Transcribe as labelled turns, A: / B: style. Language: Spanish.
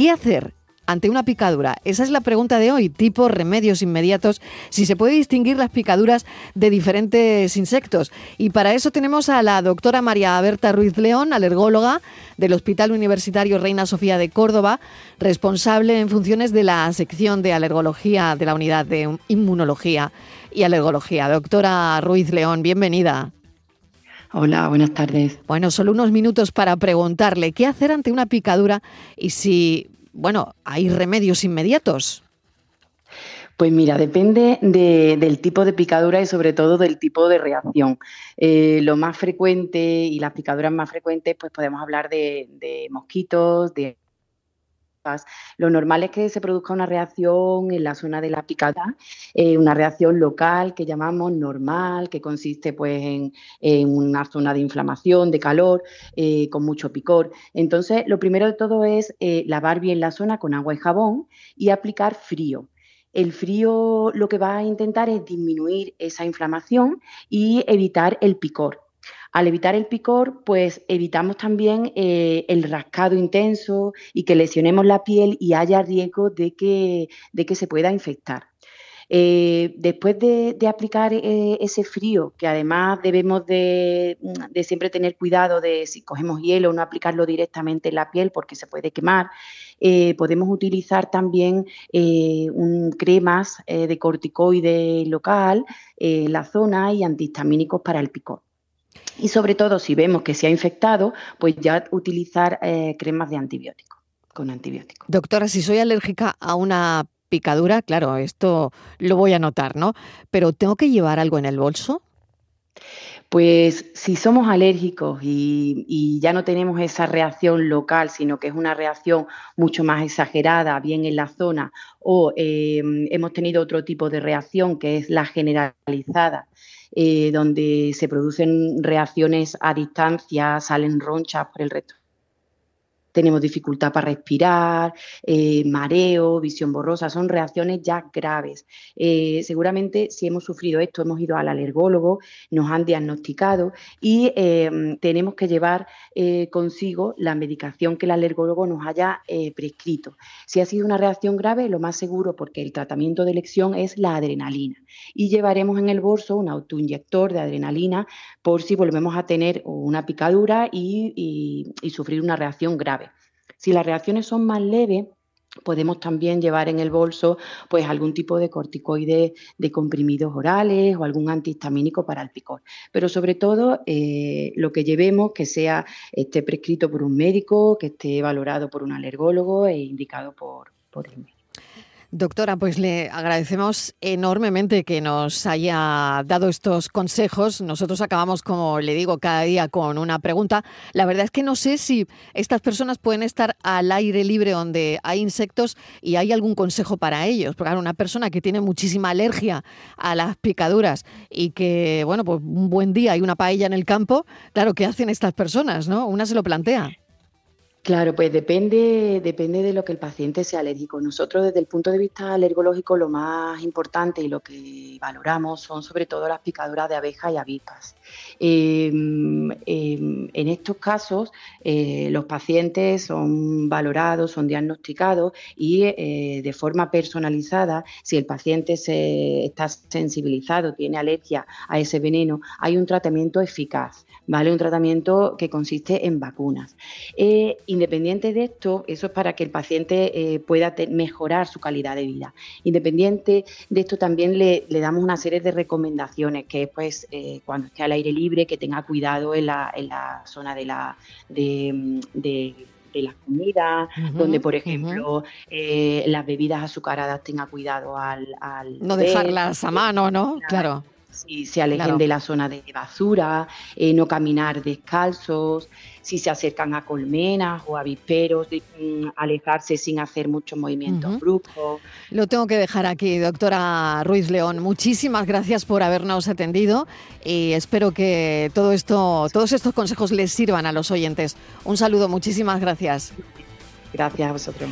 A: ¿Qué hacer ante una picadura? Esa es la pregunta de hoy, tipo remedios inmediatos, si se puede distinguir las picaduras de diferentes insectos. Y para eso tenemos a la doctora María Berta Ruiz León, alergóloga del Hospital Universitario Reina Sofía de Córdoba, responsable en funciones de la sección de alergología de la unidad de inmunología y alergología. Doctora Ruiz León, bienvenida.
B: Hola, buenas tardes.
A: Bueno, solo unos minutos para preguntarle qué hacer ante una picadura y si bueno, hay remedios inmediatos.
B: Pues mira, depende del tipo de picadura y sobre todo del tipo de reacción. Eh, lo más frecuente y las picaduras más frecuentes, pues podemos hablar de, de mosquitos, de lo normal es que se produzca una reacción en la zona de la picada, eh, una reacción local que llamamos normal, que consiste pues, en, una zona de inflamación, de calor, eh, con mucho picor. Entonces, lo primero de todo es eh, lavar bien la zona con agua y jabón y aplicar frío. El frío lo que va a intentar es disminuir esa inflamación y evitar el picor. Al evitar el picor, pues evitamos también eh, el rascado intenso y que lesionemos la piel y haya riesgo de que, de que se pueda infectar. Eh, después de, aplicar eh, ese frío, que además debemos de, siempre tener cuidado de si cogemos hielo, no aplicarlo directamente en la piel porque se puede quemar, podemos utilizar también un, cremas de corticoide local en la zona y antihistamínicos para el picor. Y sobre todo, si vemos que se ha infectado, pues ya utilizar eh, cremas de antibiótico, con antibiótico.
A: Doctora, si soy alérgica a una picadura, claro, esto lo voy a notar, ¿no? Pero ¿tengo que llevar algo en el bolso?
B: Pues si somos alérgicos y, ya no tenemos esa reacción local, sino que es una reacción mucho más exagerada, bien en la zona, o eh, hemos tenido otro tipo de reacción que es la generalizada, eh, donde se producen reacciones a distancia, salen ronchas por el resto tenemos dificultad para respirar, eh, mareo, visión borrosa, son reacciones ya graves. Eh, seguramente si hemos sufrido esto, hemos ido al alergólogo, nos han diagnosticado y em, tenemos que llevar eh, consigo la medicación que el alergólogo nos haya prescrito. Si ha sido una reacción grave, lo más seguro, porque el tratamiento de elección es la adrenalina. Y llevaremos en el bolso un autoinyector de adrenalina por si volvemos a tener una picadura y sufrir una reacción grave. Si las reacciones son más leves, podemos también llevar en el bolso pues algún tipo de corticoide de comprimidos orales o algún antihistamínico para el picor. Pero sobre todo eh, lo que llevemos que sea esté prescrito por un médico, que esté valorado por un alergólogo e indicado por, por el médico.
A: Doctora, pues le agradecemos enormemente que nos haya dado estos consejos. Nosotros acabamos, como le digo, cada día con una pregunta. La verdad es que no sé si estas personas pueden estar al aire libre donde hay insectos y hay algún consejo para ellos. Porque una persona que tiene muchísima alergia a las picaduras y que, bueno, pues un buen día hay una paella en el campo, claro, ¿qué hacen estas personas? ¿No? Una se lo plantea.
B: Claro, pues depende, depende de lo que el paciente sea alérgico. Nosotros desde el punto de vista alergológico lo más importante y lo que valoramos son sobre todo las picaduras de abejas y avispas. Em, em, en estos casos eh, los pacientes son valorados, son diagnosticados y eh, de forma personalizada, si el paciente se, está sensibilizado, tiene alergia a ese veneno, hay un tratamiento eficaz. ¿vale? Un tratamiento que consiste en vacunas. Eh, independiente de esto, eso es para que el paciente eh, pueda mejorar su calidad de vida. Independiente de esto, también le, damos una serie de recomendaciones, que es pues eh, cuando esté al aire libre, que tenga cuidado en la, en la zona de la de, las comidas, donde, por ejemplo, las bebidas azucaradas tenga cuidado al...
A: no dejarlas a mano, ¿no? Claro
B: si se alejen de la zona de basura, eh, no caminar descalzos, si se acercan a colmenas o avisperos, mm, alejarse sin hacer muchos movimientos bruscos.
A: Lo tengo que dejar aquí, doctora Ruiz León. Muchísimas gracias por habernos atendido y espero que todo esto, todos estos consejos les sirvan a los oyentes. Un saludo, muchísimas gracias.
B: Gracias a vosotros.